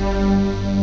Música